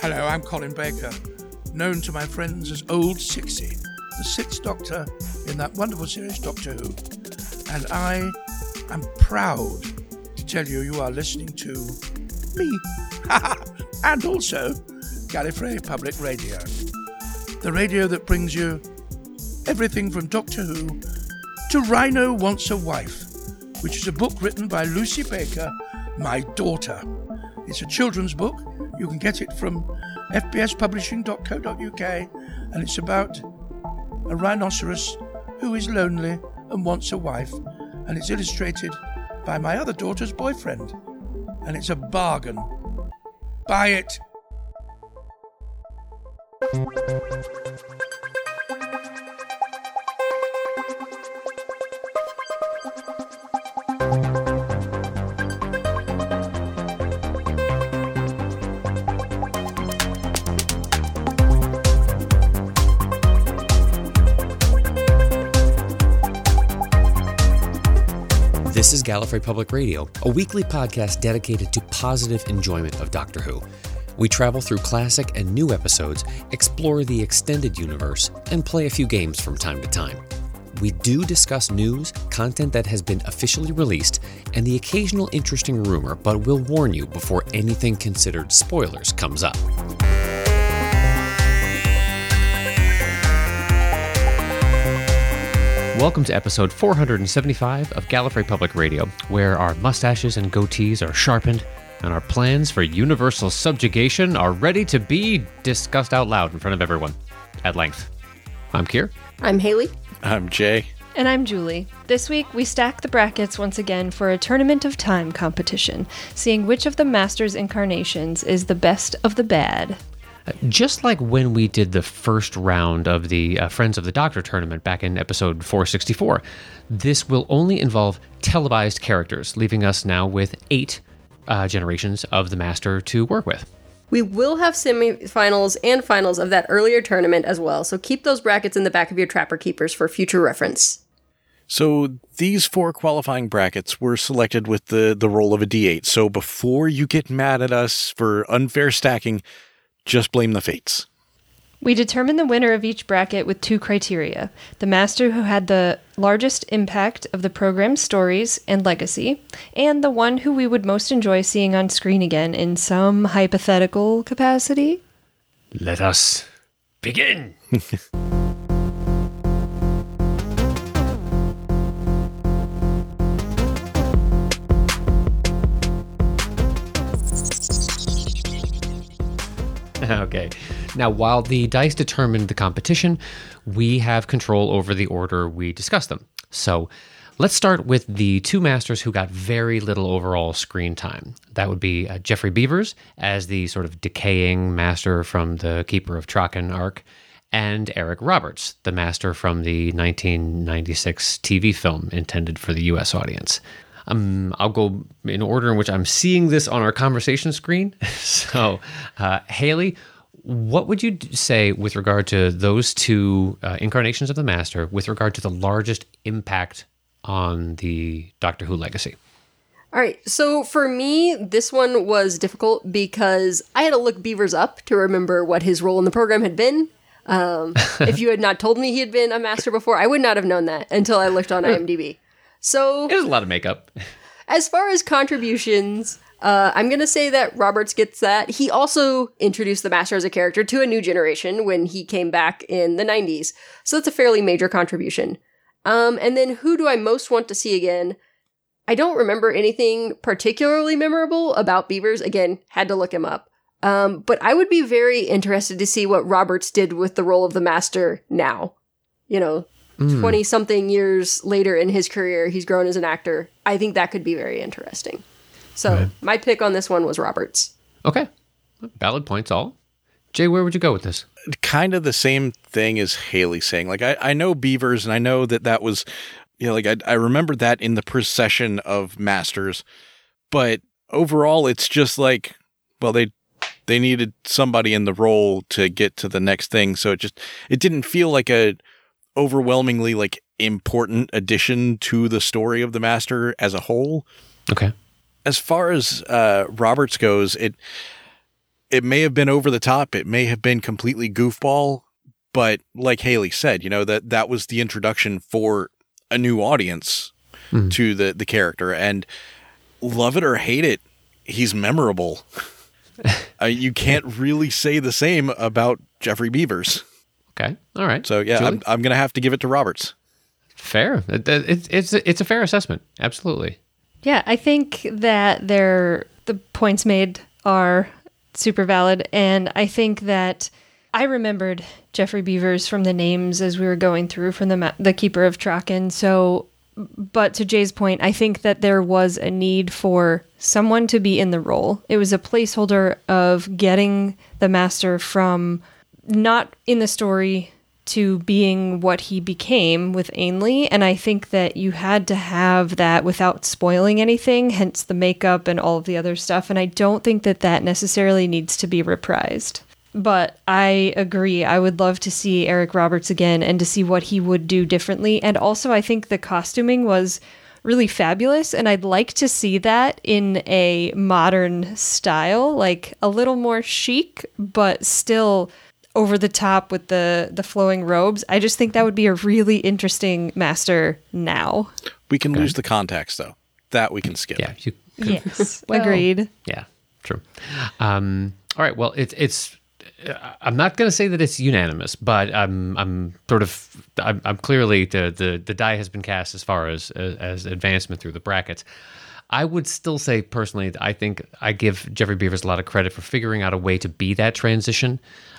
Hello, I'm Colin Baker, known to my friends as Old Sixty, the sixth Doctor in that wonderful series Doctor Who. And I am proud to tell you you are listening to me, and also Gallifrey Public Radio, the radio that brings you everything from Doctor Who to Rhino Wants a Wife, which is a book written by Lucy Baker, my daughter. It's a children's book. You can get it from fbspublishing.co.uk, and it's about a rhinoceros who is lonely and wants a wife, and it's illustrated by my other daughter's boyfriend. And it's a bargain. Buy it. This is Gallifrey Public Radio, a weekly podcast dedicated to positive enjoyment of Doctor Who. We travel through classic and new episodes, explore the extended universe, and play a few games from time to time. We do discuss news, content that has been officially released, and the occasional interesting rumor, but we'll warn you before anything considered spoilers comes up. Welcome to episode 475 of Gallifrey Public Radio, where our mustaches and goatees are sharpened and our plans for universal subjugation are ready to be discussed out loud in front of everyone at length. I'm Kier. I'm Haley. I'm Jay. And I'm Julie. This week, we stack the brackets once again for a Tournament of Time competition, seeing which of the Masters incarnations is the best of the bad. Just like when we did the first round of the uh, Friends of the Doctor tournament back in episode 464, this will only involve televised characters, leaving us now with eight uh, generations of the Master to work with. We will have semifinals and finals of that earlier tournament as well, so keep those brackets in the back of your Trapper Keepers for future reference. So these four qualifying brackets were selected with the, the roll of a d8. So before you get mad at us for unfair stacking, just blame the fates. We determine the winner of each bracket with two criteria the master who had the largest impact of the program's stories and legacy, and the one who we would most enjoy seeing on screen again in some hypothetical capacity. Let us begin. okay. Now, while the dice determined the competition, we have control over the order we discuss them. So, let's start with the two masters who got very little overall screen time. That would be uh, Geoffrey Beevers as the sort of decaying master from the Keeper of Traken arc, and Eric Roberts, the master from the 1996 TV film intended for the US audience. Um, I'll go in order in which I'm seeing this on our conversation screen. so, uh, Haley, what would you say with regard to those two uh, incarnations of the Master, with regard to the largest impact on the Doctor Who legacy? All right, so for me, this one was difficult because I had to look Beevers up to remember what his role in the program had been. Um, if you had not told me he had been a master before, I would not have known that until I looked on IMDb. So it was a lot of makeup. as far as contributions, uh, I'm gonna say that Roberts gets that. He also introduced the Master as a character to a new generation when he came back in the 90s, so that's a fairly major contribution. Um, and then who do I most want to see again? I don't remember anything particularly memorable about Beevers. Again, had to look him up. Um, but I would be very interested to see what Roberts did with the role of the Master now. You know, Mm. 20 something years later in his career, he's grown as an actor. I think that could be very interesting. So, Right. my pick on this one was Roberts. Okay. Valid points, all. Jay, where would you go with this? Kind of the same thing as Haley saying. Like, I, I know Beevers, and I know that that was, you know, like, I, I remember that in the procession of Masters, but overall, it's just like, well, they they needed somebody in the role to get to the next thing. So it just it didn't feel like a overwhelmingly like important addition to the story of the Master as a whole. Okay. as far as uh, Roberts goes, it it may have been over the top, it may have been completely goofball, but like Haley said, you know that that was the introduction for a new audience Mhm. to the the character, and love it or hate it, he's memorable. uh, you can't really say the same about Geoffrey Beevers. Okay. All right. So yeah, Julie? I'm, I'm gonna have to give it to Roberts. fair. It, it, it's it's it's a fair assessment. Absolutely. Yeah, I think that they're, the points made are super valid. And I think that I remembered Geoffrey Beevers from the names as we were going through from the, ma- the Keeper of Traken. So, but to Jay's point, I think that there was a need for someone to be in the role. It was a placeholder of getting the master from not in the story to being what he became with Ainley. And I think that you had to have that without spoiling anything, hence the makeup and all of the other stuff. And I don't think that that necessarily needs to be reprised. But I agree. I would love to see Eric Roberts again and to see what he would do differently. And also, I think the costuming was really fabulous. And I'd like to see that in a modern style, like a little more chic, but still over the top with the the flowing robes. I just think that would be a really interesting master now. We can lose the context though. That we can skip. Yeah. You, Yes, Well- agreed. Yeah, true. Um, all right. Well, it's it's. uh, I'm not going to say that it's unanimous, but I'm I'm sort of I'm, I'm clearly the, the the die has been cast as far as as, as advancement through the brackets. I would still say personally, I think I give Geoffrey Beevers a lot of credit for figuring out a way to be that transition,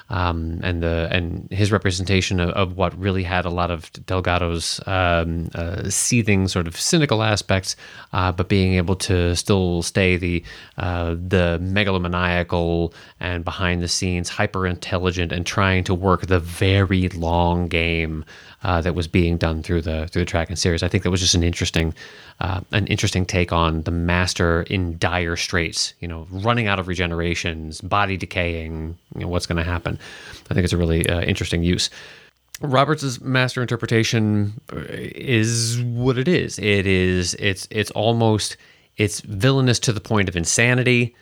um, and the and his representation of, of what really had a lot of Delgado's um, uh, seething sort of cynical aspects, uh, but being able to still stay the uh, the megalomaniacal and behind the scenes hyper intelligent and trying to work the very long game uh, that was being done through the through the Traken series. I think that was just an interesting uh, an interesting take on the master in dire straits. You know, running out of regenerations, body decaying. You know, what's going to happen? I think it's a really uh, interesting use. Roberts' master interpretation uh, is what it is. It is it's it's almost it's villainous to the point of insanity,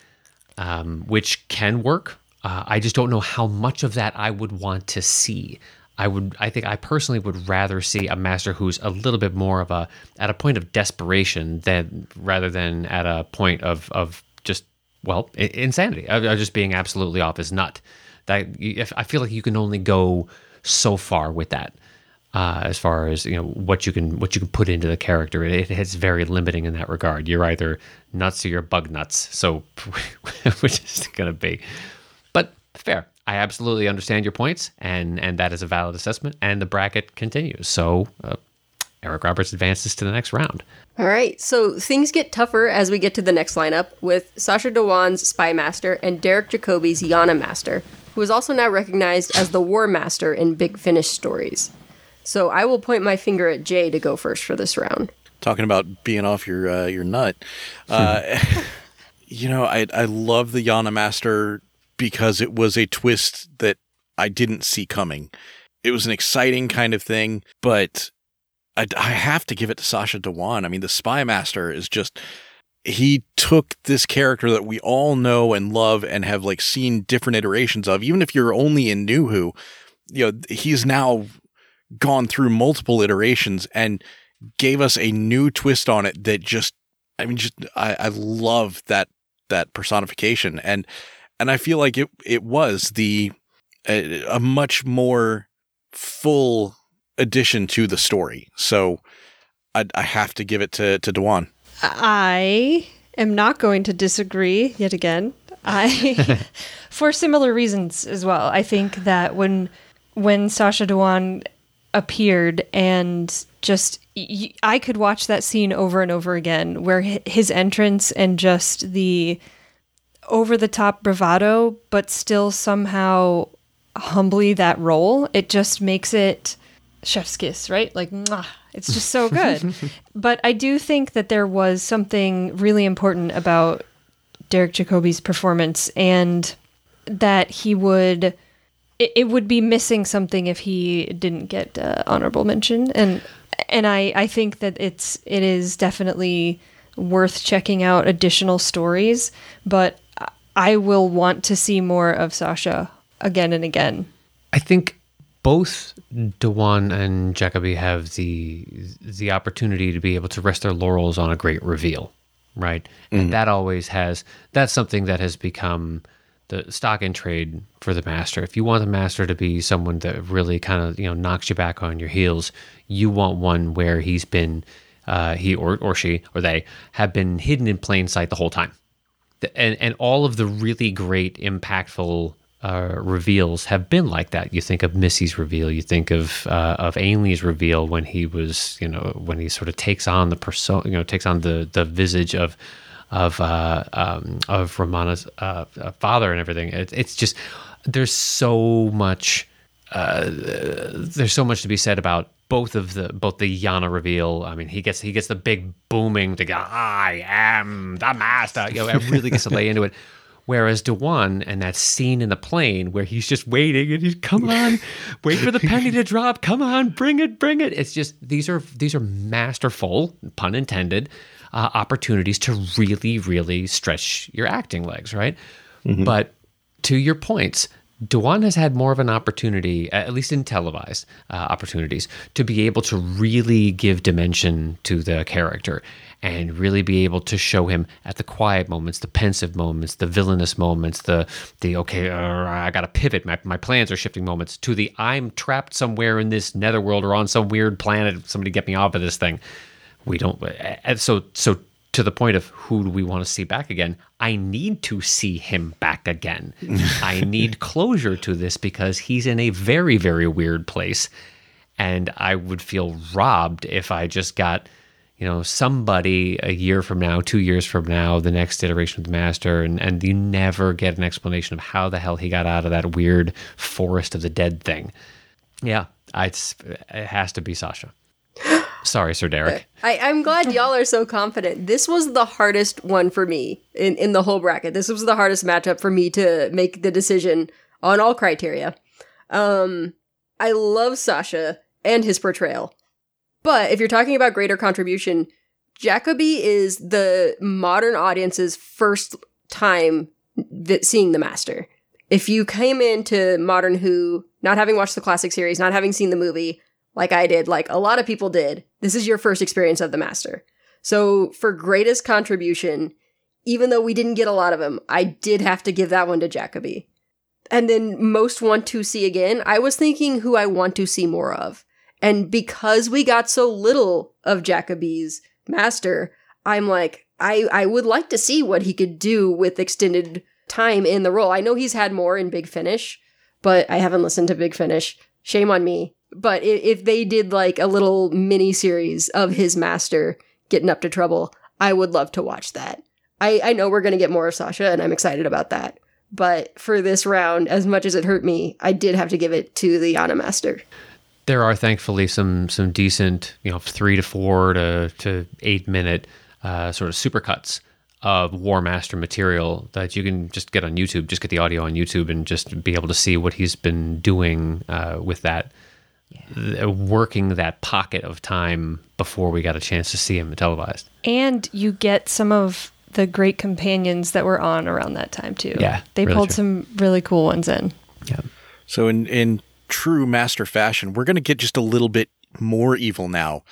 um, which can work. Uh, I just don't know how much of that I would want to see. I would I think I personally would rather see a master who's a little bit more of a at a point of desperation than rather than at a point of of just well insanity of, of just being absolutely off his nut. That if I feel like you can only go so far with that uh, as far as you know what you can what you can put into the character. It, it's very limiting in that regard. You're either nuts or you're bug nuts. So which is going to be? But fair. I absolutely understand your points, and and that is a valid assessment. And the bracket continues. So uh, Eric Roberts advances to the next round. All right, so things get tougher as we get to the next lineup with Sacha Dhawan's Spy Master and Derek Jacobi's Yana Master, who is also now recognized as the War Master in Big Finish stories. So I will point my finger at Jay to go first for this round. talking about being off your uh, your nut. Uh, you know, I I love the Yana Master because it was a twist that I didn't see coming. It was an exciting kind of thing, but I, I have to give it to Sacha Dhawan. I mean, the Spy Master is just he took this character that we all know and love and have like seen different iterations of. Even if you're only in New Who, you know, he's now gone through multiple iterations and gave us a new twist on it that just I mean just I, I love that that personification and and I feel like it it was the a, a much more full addition to the story. So I, I have to give it to to Dhawan. I am not going to disagree yet again. I, for similar reasons as well. I think that when when Sacha Dhawan appeared and just I could watch that scene over and over again, where his entrance and just the over the top bravado, but still somehow humbly that role. It just makes it chef's kiss, right? Like, mwah, it's just so good. but I do think that there was something really important about Derek Jacobi's performance and that he would it, it would be missing something if he didn't get uh, honorable mention and and I I think that it's it is definitely worth checking out additional stories but I will want to see more of Sacha again and again. I think both Dhawan and Jacobi have the the opportunity to be able to rest their laurels on a great reveal, right? And that always has that's something that has become the stock in trade for the master. If you want the master to be someone that really kind of you know knocks you back on your heels, you want one where he's been uh, he or or she or they have been hidden in plain sight the whole time and and all of the really great impactful uh, reveals have been like that. You think of Missy's reveal. You think of uh, of Ainley's reveal when he was, you know, when he sort of takes on the persona, you know, takes on the the visage of of uh, um, of Romana's uh, uh, father and everything. It, it's just there's so much uh, there's so much to be said about both of the both the Yana reveal. I mean, he gets he gets the big booming to go, I am the master. You know, it really gets to lay into it. Whereas Dhawan and that scene in the plane where he's just waiting and he's come on, wait for the penny to drop. Come on, bring it, bring it. It's just these are these are masterful, pun intended, uh, opportunities to really, really stretch your acting legs, right? But to your points, Dhawan has had more of an opportunity, at least in televised uh, opportunities, to be able to really give dimension to the character and really be able to show him at the quiet moments, the pensive moments, the villainous moments, the the okay, uh, I got to pivot, my, my plans are shifting moments, to the I'm trapped somewhere in this netherworld or on some weird planet, somebody get me off of this thing. We don't, so so to the point of who do we want to see back again? I need to see him back again. I need closure to this because he's in a very, very weird place. And I would feel robbed if I just got, you know, somebody a year from now, two years from now, the next iteration of the master, and, and you never get an explanation of how the hell he got out of that weird forest of the dead thing. Yeah, it's, it has to be Sacha. Sorry, Sir Derek. I, I'm glad y'all are so confident. This was the hardest one for me in, in the whole bracket. This was the hardest matchup for me to make the decision on all criteria. Um, I love Sacha and his portrayal. But if you're talking about greater contribution, Jacobi is the modern audience's first time vi- seeing the Master. If you came into Modern Who not having watched the classic series, not having seen the movie, like I did, like a lot of people did, this is your first experience of the Master. So for greatest contribution, even though we didn't get a lot of them, I did have to give that one to Jacobi. And then most want to see again, I was thinking who I want to see more of. And because we got so little of Jacobi's master, I'm like, I, I would like to see what he could do with extended time in the role. I know he's had more in Big Finish, but I haven't listened to Big Finish. Shame on me. But if, they did like a little mini series of his master getting up to trouble, I would love to watch that. I, I know we're going to get more of Sacha, and I'm excited about that. But for this round, as much as it hurt me, I did have to give it to the Yana Master. there are thankfully some some decent you know three to four to to eight minute uh, sort of supercuts of War Master material that you can just get on YouTube. Just get the audio on YouTube and just be able to see what he's been doing uh, with that, th- uh, working that pocket of time before we got a chance to see him televised. And you get some of the great companions that were on around that time too. Yeah, They really pulled true. some really cool ones in. Yeah. So in in true master fashion, we're going to get just a little bit more evil now,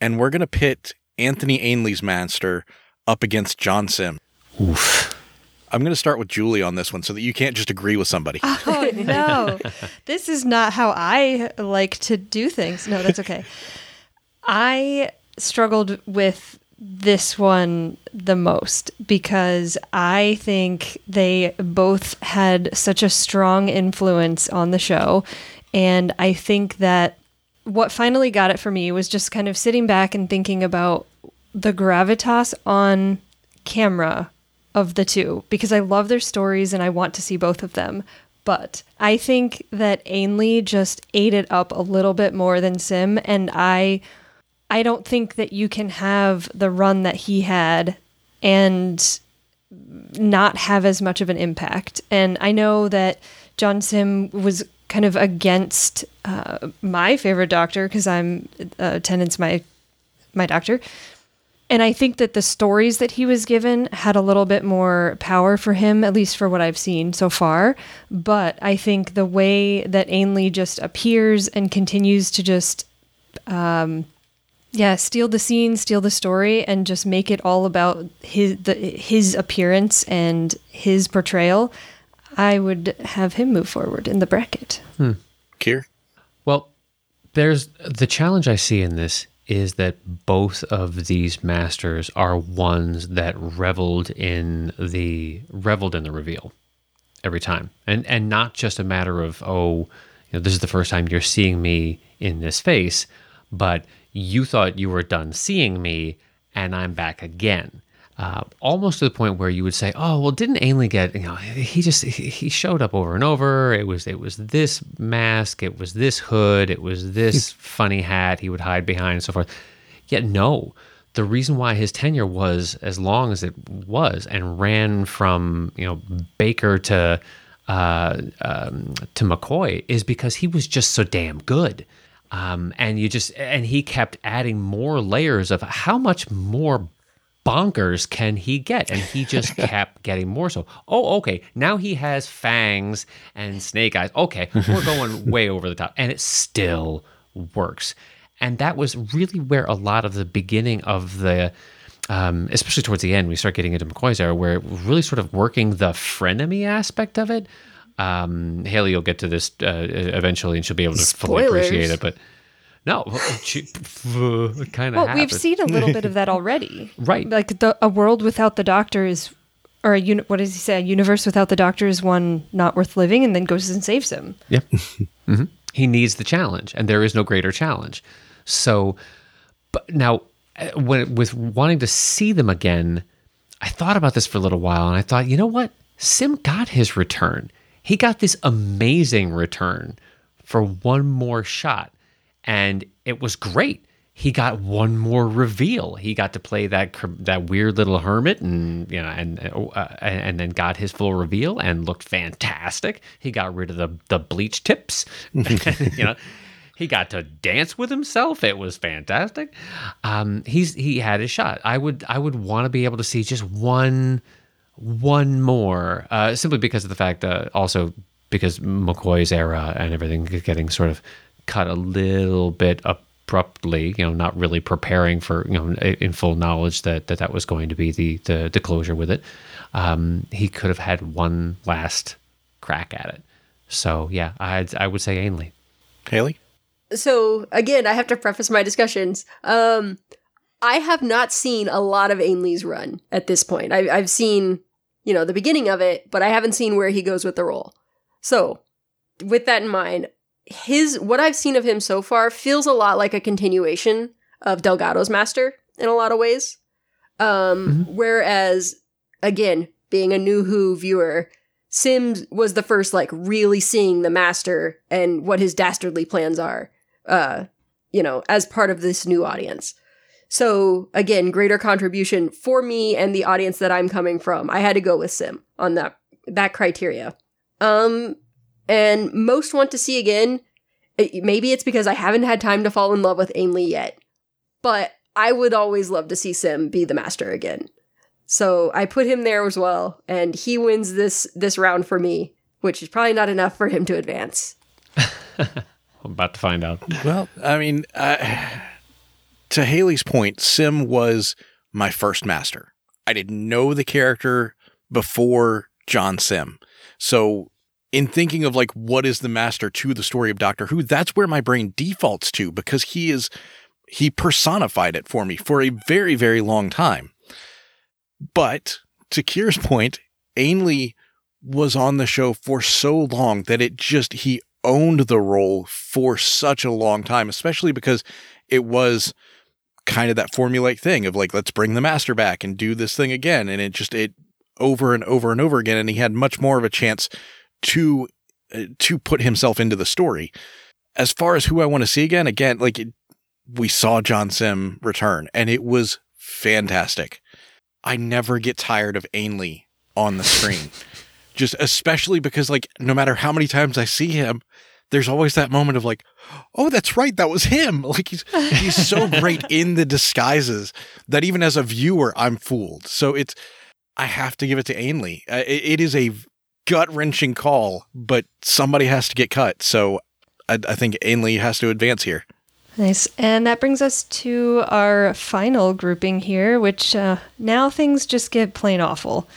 and we're going to pit Anthony Ainley's master up against John Simm. Oof. I'm going to start with Julie on this one, so that you can't just agree with somebody. Oh no. this is not how I like to do things. No, that's okay. I struggled with this one the most because I think they both had such a strong influence on the show. And I think that what finally got it for me was just kind of sitting back and thinking about the gravitas on camera of the two because I love their stories and I want to see both of them. But I think that Ainley just ate it up a little bit more than Simm, and I I don't think that you can have the run that he had and not have as much of an impact. And I know that John Simm was kind of against uh, my favorite doctor because I'm uh, Tennant's my my doctor, and I think that the stories that he was given had a little bit more power for him, at least for what I've seen so far. But I think the way that Ainley just appears and continues to just, um, yeah, steal the scene, steal the story, and just make it all about his the, his appearance and his portrayal, I would have him move forward in the bracket. Kier? Well, there's the challenge I see in this is that both of these masters are ones that reveled in the reveled in the reveal every time, and and not just a matter of oh, you know, this is the first time you're seeing me in this face, but you thought you were done seeing me, and I'm back again. Uh, almost to the point where you would say, "Oh, well, didn't Ainley get? You know, he just he he showed up over and over. It was it was this mask, it was this hood, it was this funny hat he would hide behind, and so forth." Yet no, the reason why his tenure was as long as it was and ran from you know Baker to uh, um, to McCoy is because he was just so damn good. Um, and you just and he kept adding more layers of how much more bonkers can he get? And he just kept getting more so. Oh, okay. Now he has fangs and snake eyes. Okay, we're going way over the top. And it still works. And that was really where a lot of the beginning of the um, especially towards the end, we start getting into McCoy's era, where really sort of working the frenemy aspect of it. Um, Haley will get to this uh, eventually, and she'll be able to fully appreciate it. But no, she kind of. Well, we've seen a little bit of that already. Right. Like the a world without the doctor is or a uni- what does he say? A universe without the doctor is one not worth living and then goes and saves him. Yep. hmm He needs the challenge, and there is no greater challenge. So, but now, uh, when with wanting to see them again, I thought about this for a little while, and I thought, you know what? Simm got his return. He got this amazing return for one more shot, and it was great. He got one more reveal. He got to play that that weird little hermit, and you know, and uh, and then got his full reveal and looked fantastic. He got rid of the the bleach tips, you know. He got to dance with himself. It was fantastic. Um, he's he had his shot. I would I would want to be able to see just one one more, uh, simply because of the fact that also because McCoy's era and everything is getting sort of cut a little bit abruptly. You know, not really preparing for you know in full knowledge that that, that was going to be the the, the closure with it. Um, he could have had one last crack at it. So yeah, I I would say Ainley. Haley? so again, I have to preface my discussions. Um, I have not seen a lot of Ainley's run at this point. I, I've seen, you know, the beginning of it, but I haven't seen where he goes with the role. So, with that in mind, his what I've seen of him so far feels a lot like a continuation of Delgado's Master in a lot of ways. Um, whereas, again, being a new Who viewer, Sims was the first like really seeing the Master and what his dastardly plans are uh, you know, as part of this new audience. So again, greater contribution for me and the audience that I'm coming from. I had to go with Simm on that that criteria. Um, and most want to see again. it- maybe it's because I haven't had time to fall in love with Ainley yet, but I would always love to see Simm be the master again. So I put him there as well, and he wins this this round for me, which is probably not enough for him to advance. I'm about to find out. Well, I mean, uh, to Haley's point, Simm was my first master. I didn't know the character before John Simm. So, in thinking of like what is the master to the story of Doctor Who, that's where my brain defaults to because he is he personified it for me for a very very long time. But to Kier's point, Ainley was on the show for so long that it just he owned the role for such a long time, especially because it was kind of that formulaic thing of like, let's bring the master back and do this thing again. And it just, it over and over and over again. And he had much more of a chance to, uh, to put himself into the story. As far as who I want to see again, again, like it, we saw John Simm return and it was fantastic. I never get tired of Ainley on the screen. Just especially because like no matter how many times I see him, there's always that moment of like, oh, that's right, that was him. Like he's he's so great in the disguises that even as a viewer, I'm fooled. So it's I have to give it to Ainley. Uh, it, it is a gut wrenching call, but somebody has to get cut. So I, I think Ainley has to advance here. Nice. And that brings us to our final grouping here, which uh, now things just get plain awful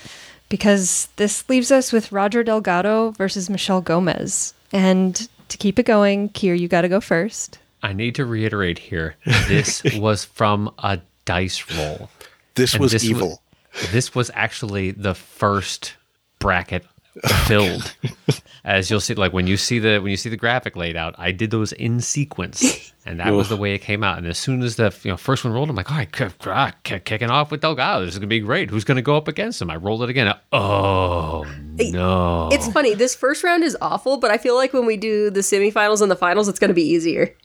because this leaves us with Roger Delgado versus Michelle Gomez. And to keep it going, Kier, you got to go first. I need to reiterate here this was from a dice roll. This And was this evil. This was actually the first bracket filled. As you'll see, like when you see the when you see the graphic laid out, I did those in sequence, and that was the way it came out. And as soon as the you know first one rolled, I'm like, all right, kick- ah, kick- kicking off with Delgado. This is gonna be great. Who's gonna go up against him? I rolled it again. Oh no! It's funny. This first round is awful, but I feel like when we do the semifinals and the finals, it's going to be easier.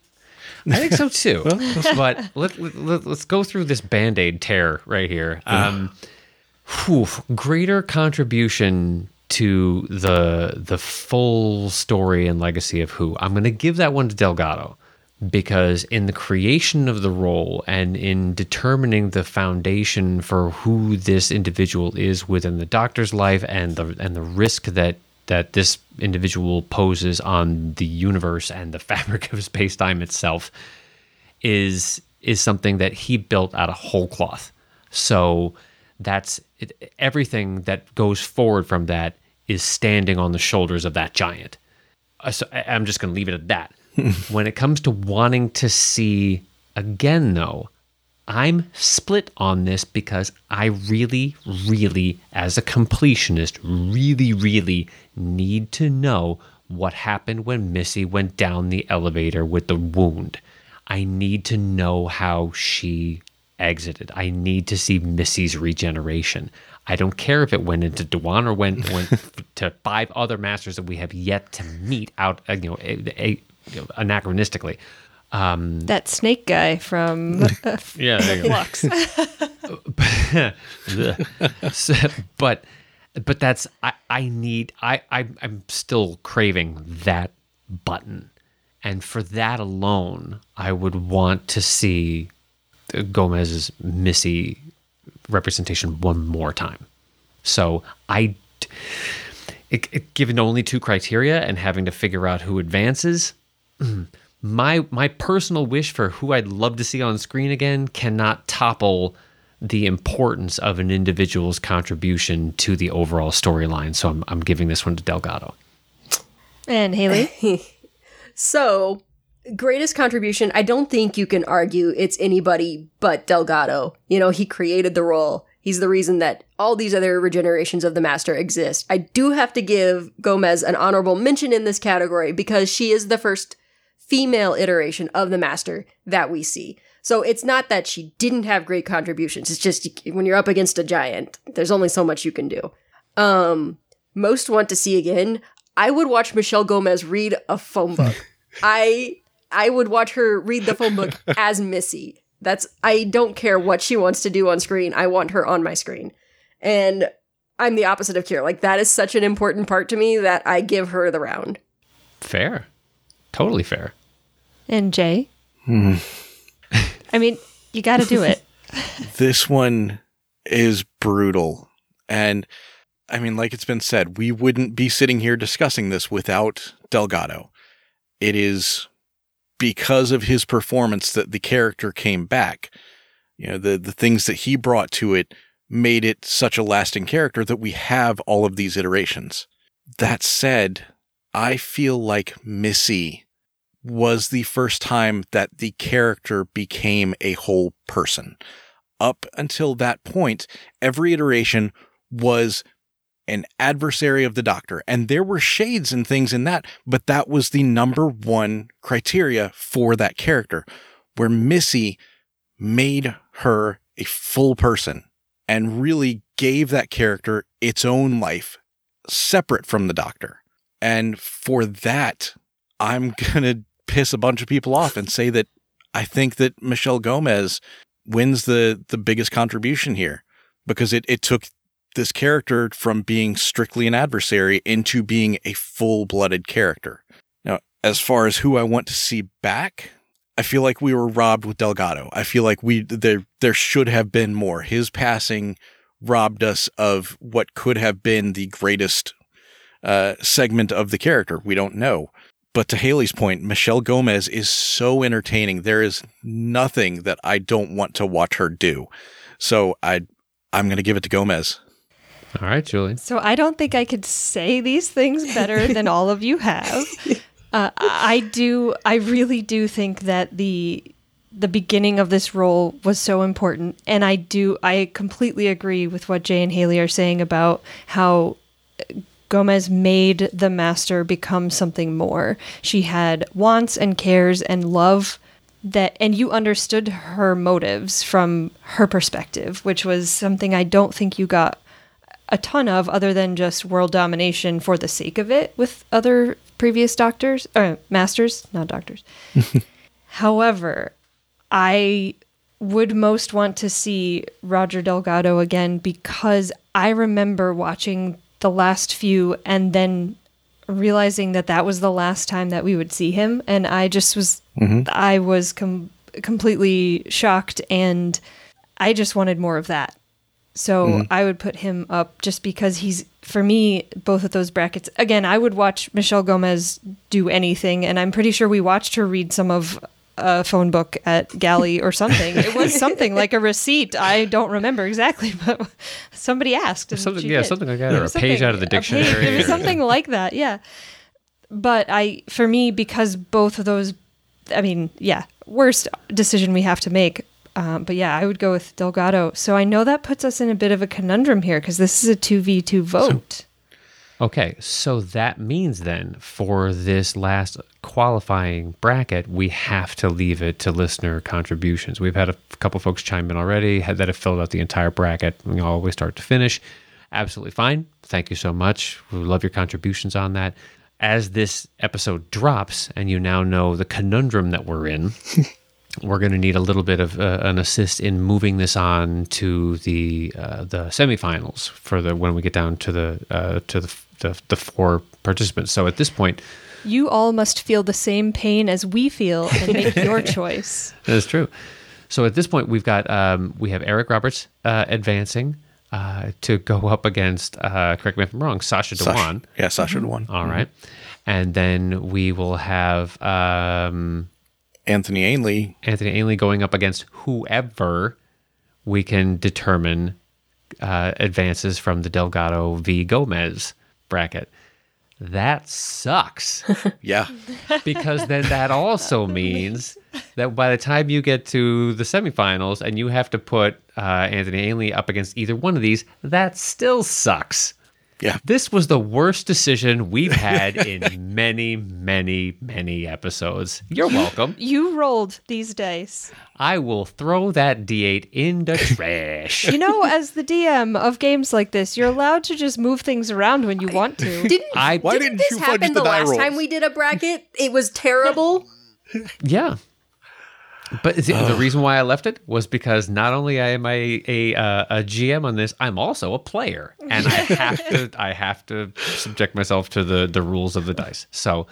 I think so too. but let, let, us go through this band aid tear right here. Um, whew, greater contribution to the the full story and legacy of Who. I'm going to give that one to Delgado because in the creation of the role and in determining the foundation for who this individual is within the Doctor's life and the and the risk that that this individual poses on the universe and the fabric of space time itself is is something that he built out of whole cloth. So that's it, everything that goes forward from that is standing on the shoulders of that giant. Uh, So I'm just going to leave it at that. when it comes to wanting to see again, though, I'm split on this because I really, really, as a completionist, really, really need to know what happened when Missy went down the elevator with the wound. I need to know how she exited. I need to see Missy's regeneration. I don't care if it went into Dhawan or went went to five other masters that we have yet to meet out, uh, you know, a, a, you know, anachronistically. That snake guy from uh, Yeah, there you go. Flux. So- but but that's I, I need I, I I'm still craving that button. And for that alone, I would want to see Gomez's Missy representation one more time. So I it, it, given only two criteria and having to figure out who advances, my my personal wish for who I'd love to see on screen again cannot topple the importance of an individual's contribution to the overall storyline. So I'm I'm giving this one to Delgado. and Haley. So, greatest contribution, I don't think you can argue it's anybody but Delgado. You know, he created the role. He's the reason that all these other regenerations of the Master exist. I do have to give Gomez an honorable mention in this category because she is the first female iteration of the Master that we see. So it's not that she didn't have great contributions. It's just when you're up against a giant, there's only so much you can do. Um, most want to see again. I would watch Michelle Gomez read a phone book. I I would watch her read the phone book as Missy. That's I don't care what she wants to do on screen. I want her on my screen. And I'm the opposite of Kier. Like that is such an important part to me that I give her the round. Fair, totally fair. And Jay. Hmm. I mean, you got to do it. this one is brutal. And I mean, like it's been said, we wouldn't be sitting here discussing this without Delgado. It is because of his performance that the character came back. You know, the, the things that he brought to it made it such a lasting character that we have all of these iterations. That said, I feel like Missy was the first time that the character became a whole person. Up until that point, every iteration was an adversary of the doctor. And there were shades and things in that, but that was the number one criteria for that character, where Missy made her a full person and really gave that character its own life separate from the doctor. And for that, I'm going to piss a bunch of people off and say that I think that Michelle Gomez wins the the biggest contribution here because it it took this character from being strictly an adversary into being a full-blooded character. Now, as far as who I want to see back, I feel like we were robbed with Delgado. I feel like we there there should have been more. His passing robbed us of what could have been the greatest uh, segment of the character. We don't know. But to Haley's point, Michelle Gomez is so entertaining. There is nothing that I don't want to watch her do. So I I'm going to give it to Gomez. All right, Julie. So I don't think I could say these things better than all of you have. Uh, I do. I really do think that the the beginning of this role was so important, and I do. I completely agree with what Jay and Haley are saying about how Gomez made the master become something more. She had wants and cares and love that and you understood her motives from her perspective, which was something I don't think you got a ton of other than just world domination for the sake of it with other previous doctors or masters, not doctors. However, I would most want to see Roger Delgado again because I remember watching the last few and then realizing that that was the last time that we would see him and I just was mm-hmm. I was com- completely shocked and I just wanted more of that. So mm-hmm. I would put him up just because he's for me both of those brackets. Again, I would watch Michelle Gomez do anything and I'm pretty sure we watched her read some of a phone book at Gally or something. It was something like a receipt. I don't remember exactly, but somebody asked. Something, yeah, did. something like that, It or a page out of the a page- dictionary. or- something like that, yeah. But I, for me, because both of those, I mean, yeah, worst decision we have to make. Um, but yeah, I would go with Delgado. So I know that puts us in a bit of a conundrum here because this is a two v two vote. Okay, so that means then for this last qualifying bracket, we have to leave it to listener contributions. We've had a couple folks chime in already had that have filled out the entire bracket, you know, always start to finish. Absolutely fine. Thank you so much. We love your contributions on that. As this episode drops, and you now know the conundrum that we're in, we're going to need a little bit of uh, an assist in moving this on to the uh, the semifinals for the when we get down to the uh, to the, the the four participants. So at this point, You all must feel the same pain as we feel and make your choice. that is true. So at this point, we've got um, we have Eric Roberts uh, advancing uh, to go up against uh, correct me if I'm wrong, Sacha Sacha- Dhawan. Yeah, Sacha Dhawan. All right, and then we will have um, Anthony Ainley. Anthony Ainley going up against whoever we can determine uh, advances from the Delgado v Gomez bracket. That sucks Yeah. because then that also means that by the time you get to the semifinals and you have to put uh, Anthony Ainley up against either one of these, that still sucks. Yeah. This was the worst decision we've had in many, many, many episodes. You're welcome. You rolled these dice. I will throw that D8 in the trash. You know, as the DM of games like this, you're allowed to just move things around when you want to. Didn't I Why didn't didn't this you happen the the last rolls? time we did a bracket? It was terrible. yeah. But the, the reason why I left it was because not only am I a uh, a GM on this, I'm also a player, and I have to I have to subject myself to the the rules of the dice. So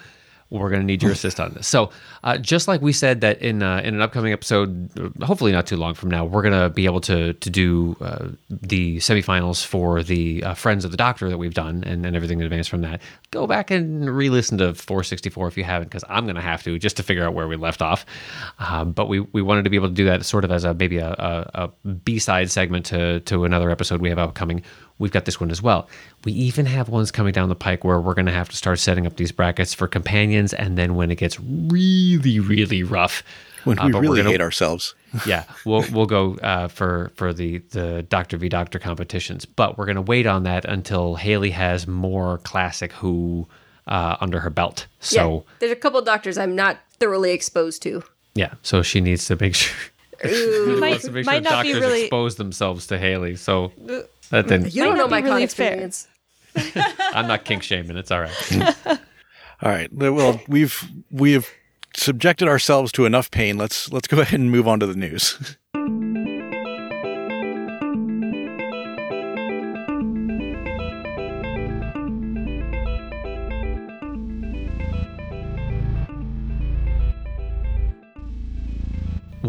we're going to need your assist on this. So uh, just like we said that in uh, in an upcoming episode, uh, hopefully not too long from now, we're going to be able to to do uh, the semifinals for the uh, Friends of the Doctor that we've done and, and everything in advance from that. Go back and re-listen to 464 if you haven't, because I'm going to have to just to figure out where we left off. Um, but we, we wanted to be able to do that sort of as a maybe a, a, a B-side segment to to another episode we have upcoming. We've got this one as well. We even have ones coming down the pike where we're going to have to start setting up these brackets for companions, and then when it gets really, really rough, When uh, we but we're really gonna- hate ourselves. yeah, we'll we'll go uh, for for the the Doctor v Doctor competitions, but we're gonna wait on that until Haley has more classic Who uh, under her belt. So yeah, there's a couple doctors I'm not thoroughly exposed to. yeah, so she needs to make sure. Might, to make sure might not be doctors really. expose themselves to Haley. So that mm, then You don't know my be con really experience. I'm not kink shaming. It's all right. All right. Well, we've we have subjected ourselves to enough pain. Let's let's go ahead and move on to the news.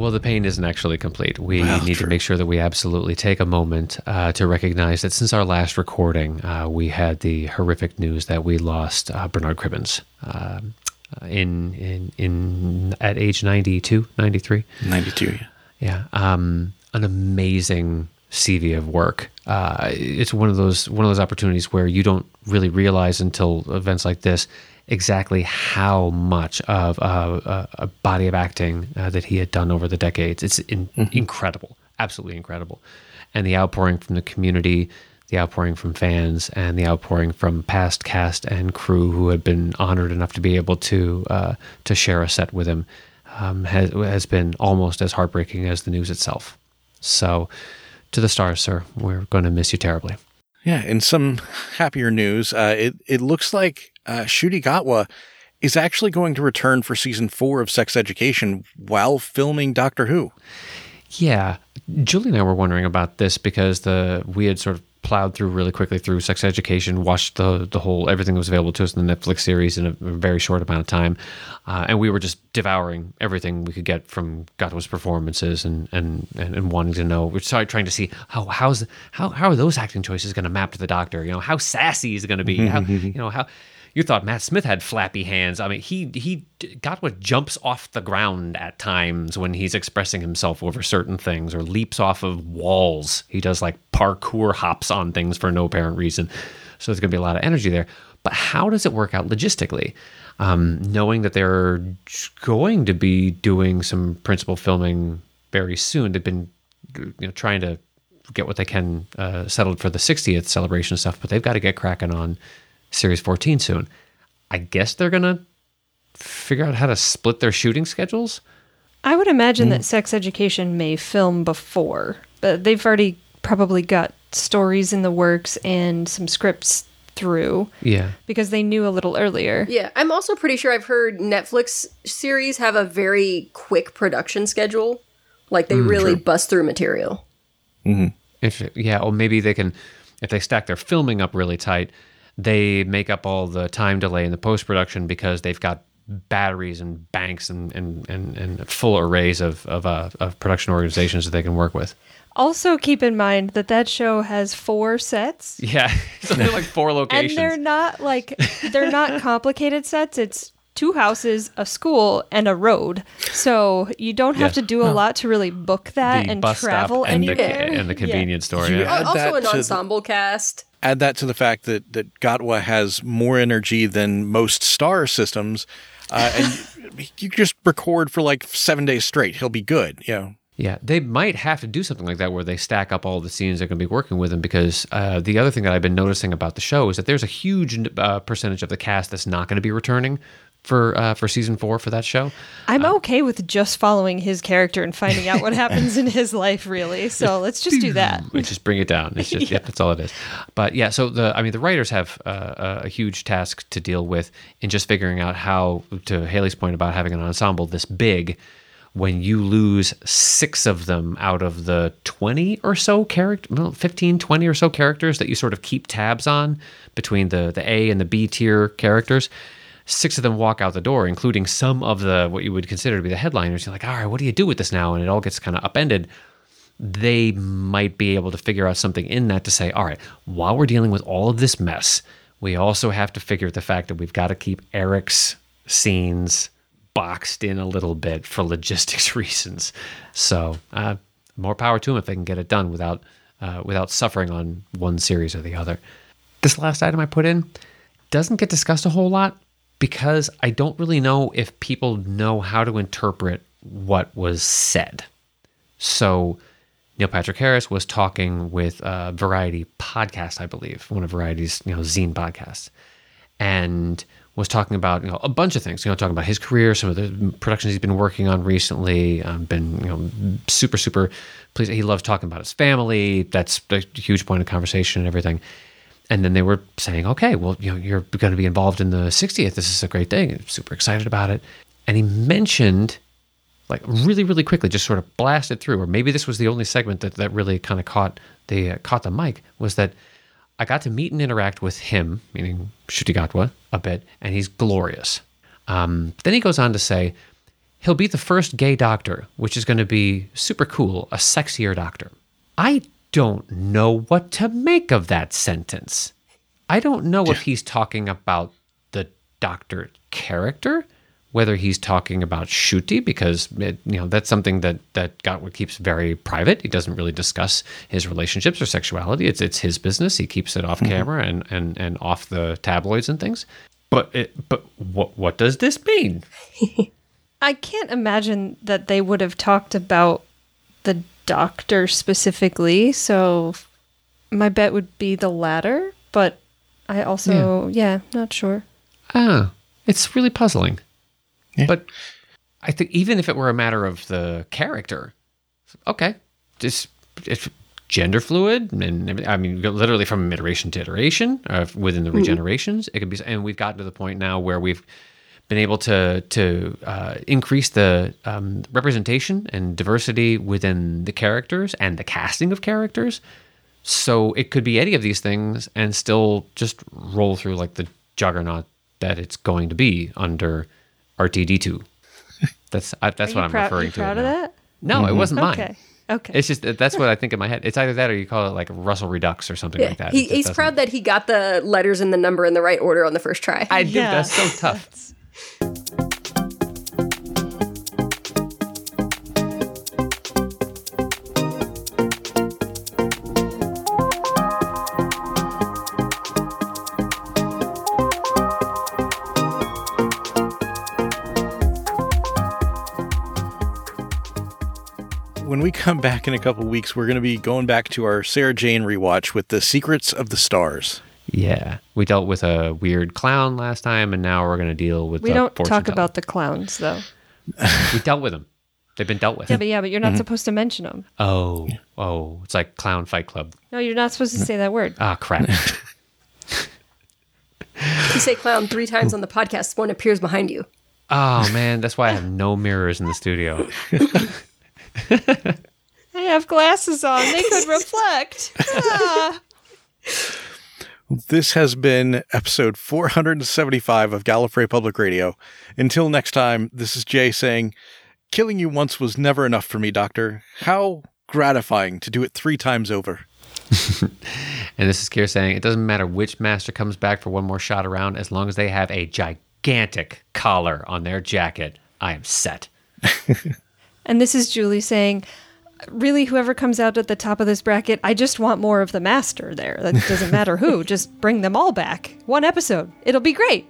Well, the pain isn't actually complete. We Well, need to make sure that we absolutely take a moment uh, to recognize that since our last recording, uh, we had the horrific news that we lost uh, Bernard Cribbins um, uh, in, in in at age 92, 93. 92. Yeah. Yeah, um, an amazing CV of work. Uh, it's one of those one of those opportunities where you don't really realize until events like this exactly how much of uh, a, a body of acting uh, that he had done over the decades. It's in, incredible, absolutely incredible, and the outpouring from the community, the outpouring from fans, and the outpouring from past cast and crew who had been honored enough to be able to uh, to share a set with him um, has has been almost as heartbreaking as the news itself. So, to the stars, sir, we're going to miss you terribly. Yeah, in some happier news, uh, it it looks like uh, Ncuti Gatwa is actually going to return for season four of Sex Education while filming Doctor Who. Yeah, Julie and I were wondering about this because the we had sort of plowed through really quickly through Sex Education, watched the the whole everything that was available to us in the Netflix series in a very short amount of time, uh, and we were just devouring everything we could get from Gatwa's performances and and and, and wanting to know. We're trying to see how how's how how are those acting choices going to map to the Doctor? You know, how sassy is it going to be? How, you know how. You thought Matt Smith had flappy hands. I mean, he he got what jumps off the ground at times when he's expressing himself over certain things, or leaps off of walls. He does like parkour hops on things for no apparent reason. So there's going to be a lot of energy there. But how does it work out logistically? Um, knowing that they're going to be doing some principal filming very soon, they've been you know trying to get what they can uh, settled for the 60th celebration stuff, but they've got to get cracking on Series 14 soon. I guess they're going to figure out how to split their shooting schedules. I would imagine that hmm. sex education may film before, but they've already probably got stories in the works and some scripts through Yeah. because they knew a little earlier. Yeah, I'm also pretty sure I've heard Netflix series have a very quick production schedule. Like they hmm, really bust through material. Mm-hmm. If, yeah, or maybe they can, if they stack their filming up really tight, they make up all the time delay in the post production because they've got batteries and banks and and, and, and full arrays of of, uh, of production organizations that they can work with. Also, keep in mind that that show has four sets, Yeah, it's only like four locations, and they're not like they're not complicated sets. It's two houses, a school, and a road. So you don't have Yes. to do a lot to really book that the and bus travel stop and the, anywhere. and the Yeah. convenience store. You Yeah. also an to the- ensemble cast. Add that to the fact that that Gatwa has more energy than most star systems, uh, and you just record for like seven days straight. He'll be good. You know. Yeah, they might have to do something like that where they stack up all the scenes they're going to be working with him because uh, the other thing that I've been noticing about the show is that there's a huge uh, percentage of the cast that's not going to be returning for uh, for season four for that show. I'm okay with just following his character and finding out what happens in his life, really. So let's just do that. We just bring it down. It's just yeah. that's all it is. But yeah, so the I mean the writers have uh, a huge task to deal with in just figuring out how to Haley's point about having an ensemble this big when you lose six of them out of the 20 or so character well, 15 20 or so characters that you sort of keep tabs on between the the A and the B tier characters six of them walk out the door including some of the what you would consider to be the headliners you're like all right what do you do with this now and it all gets kind of upended they might be able to figure out something in that to say, all right, while we're dealing with all of this mess, we also have to figure the fact that we've got to keep Eric's scenes boxed in a little bit for logistics reasons. So, uh, more power to them if they can get it done without uh, without suffering on one series or the other. This last item I put in doesn't get discussed a whole lot because I don't really know if people know how to interpret what was said. So Neil Patrick Harris was talking with a Variety podcast, I believe, one of Variety's you know zine podcasts, and was talking about you know a bunch of things. You know, talking about his career, some of the productions he's been working on recently. Um, been you know super super pleased. He loves talking about his family. That's a huge point of conversation and everything. And then they were saying, okay, well, you know, you're going to be involved in the 60th. This is a great thing. I'm super excited about it. And he mentioned like really really quickly just sort of blasted through or maybe this was the only segment that, that really kind of caught the uh, caught the mic was that i got to meet and interact with him meaning Ncuti Gatwa, a bit and he's glorious um, then he goes on to say he'll be the first gay doctor, which is going to be super cool, a sexier doctor. I don't know what to make of that sentence. I don't know if he's talking about the doctor character, whether he's talking about Ncuti, because it, you know that's something that that Gatwa keeps very private. He doesn't really discuss his relationships or sexuality. It's it's his business. He keeps it off mm-hmm. camera and, and and off the tabloids and things. But it, but what what does this mean? I can't imagine that they would have talked about the doctor specifically, so my bet would be the latter, but I also, yeah, not sure. Ah, it's really puzzling. Yeah. But I think even if it were a matter of the character, okay, just it's gender fluid, and I mean, literally from iteration to iteration uh, within the regenerations, it could be. And we've gotten to the point now where we've been able to to uh, increase the um, representation and diversity within the characters and the casting of characters. So it could be any of these things and still just roll through like the juggernaut that it's going to be under RTD2. That's I, that's what I'm prou- referring you to. proud of now. that? No, it wasn't mine. Okay. Okay. It's just that's what I think in my head. It's either that or you call it like Russell Redux or something Yeah. like that. He, he's doesn't- proud that he got the letters and the number in the right order on the first try. I do. Yeah. That's so tough. When we come back in a couple weeks, we're going to be going back to our Sarah Jane rewatch with the Secrets of the Stars. Yeah, we dealt with a weird clown last time, and now we're going to deal with. we a don't talk teller. about the clowns, though. We dealt with them. They've been dealt with. Yeah, but yeah, but you're not supposed to mention them. oh, oh, it's like Clown Fight Club. No, you're not supposed to say that word. Ah, crap. You say clown three times on the podcast, one appears behind you. oh man, that's why I have no mirrors in the studio. I have glasses on. They could reflect. Ah. This has been episode 475 of Gallifrey Public Radio. Until next time, this is Jay saying, Killing you once was never enough for me, Doctor. How gratifying to do it three times over. And this is Kier saying it doesn't matter which master comes back for one more shot around, as long as they have a gigantic collar on their jacket, I am set. And this is Julie saying, really, whoever comes out at the top of this bracket, I just want more of the master there. That doesn't matter who. Just bring them all back. One episode. It'll be great.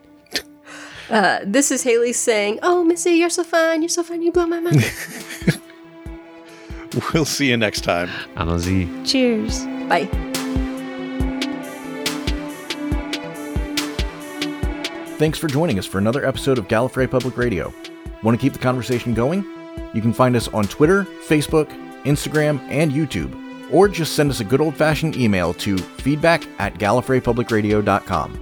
Uh, this is Haley saying, Oh, Missy, you're so fine. You're so fine. You blow my mind. We'll see you next time. Allons-y. Cheers. Bye. Thanks for joining us for another episode of Gallifrey Public Radio. Want to keep the conversation going? You can find us on Twitter, Facebook, Instagram, and YouTube, or just send us a good old fashioned email to feedback at gallifreypublicradio.com.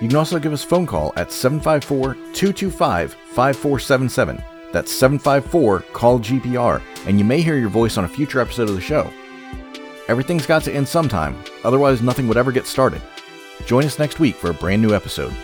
You can also give us a phone call at 754 225 5477. That's 754 Call GPR, and you may hear your voice on a future episode of the show. Everything's got to end sometime, otherwise, nothing would ever get started. Join us next week for a brand new episode.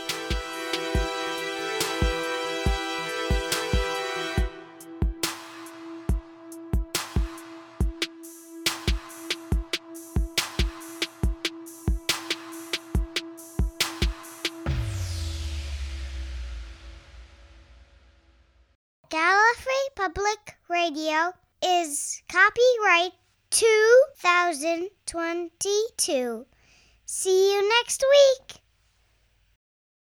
Is copyright 2022. See you next week.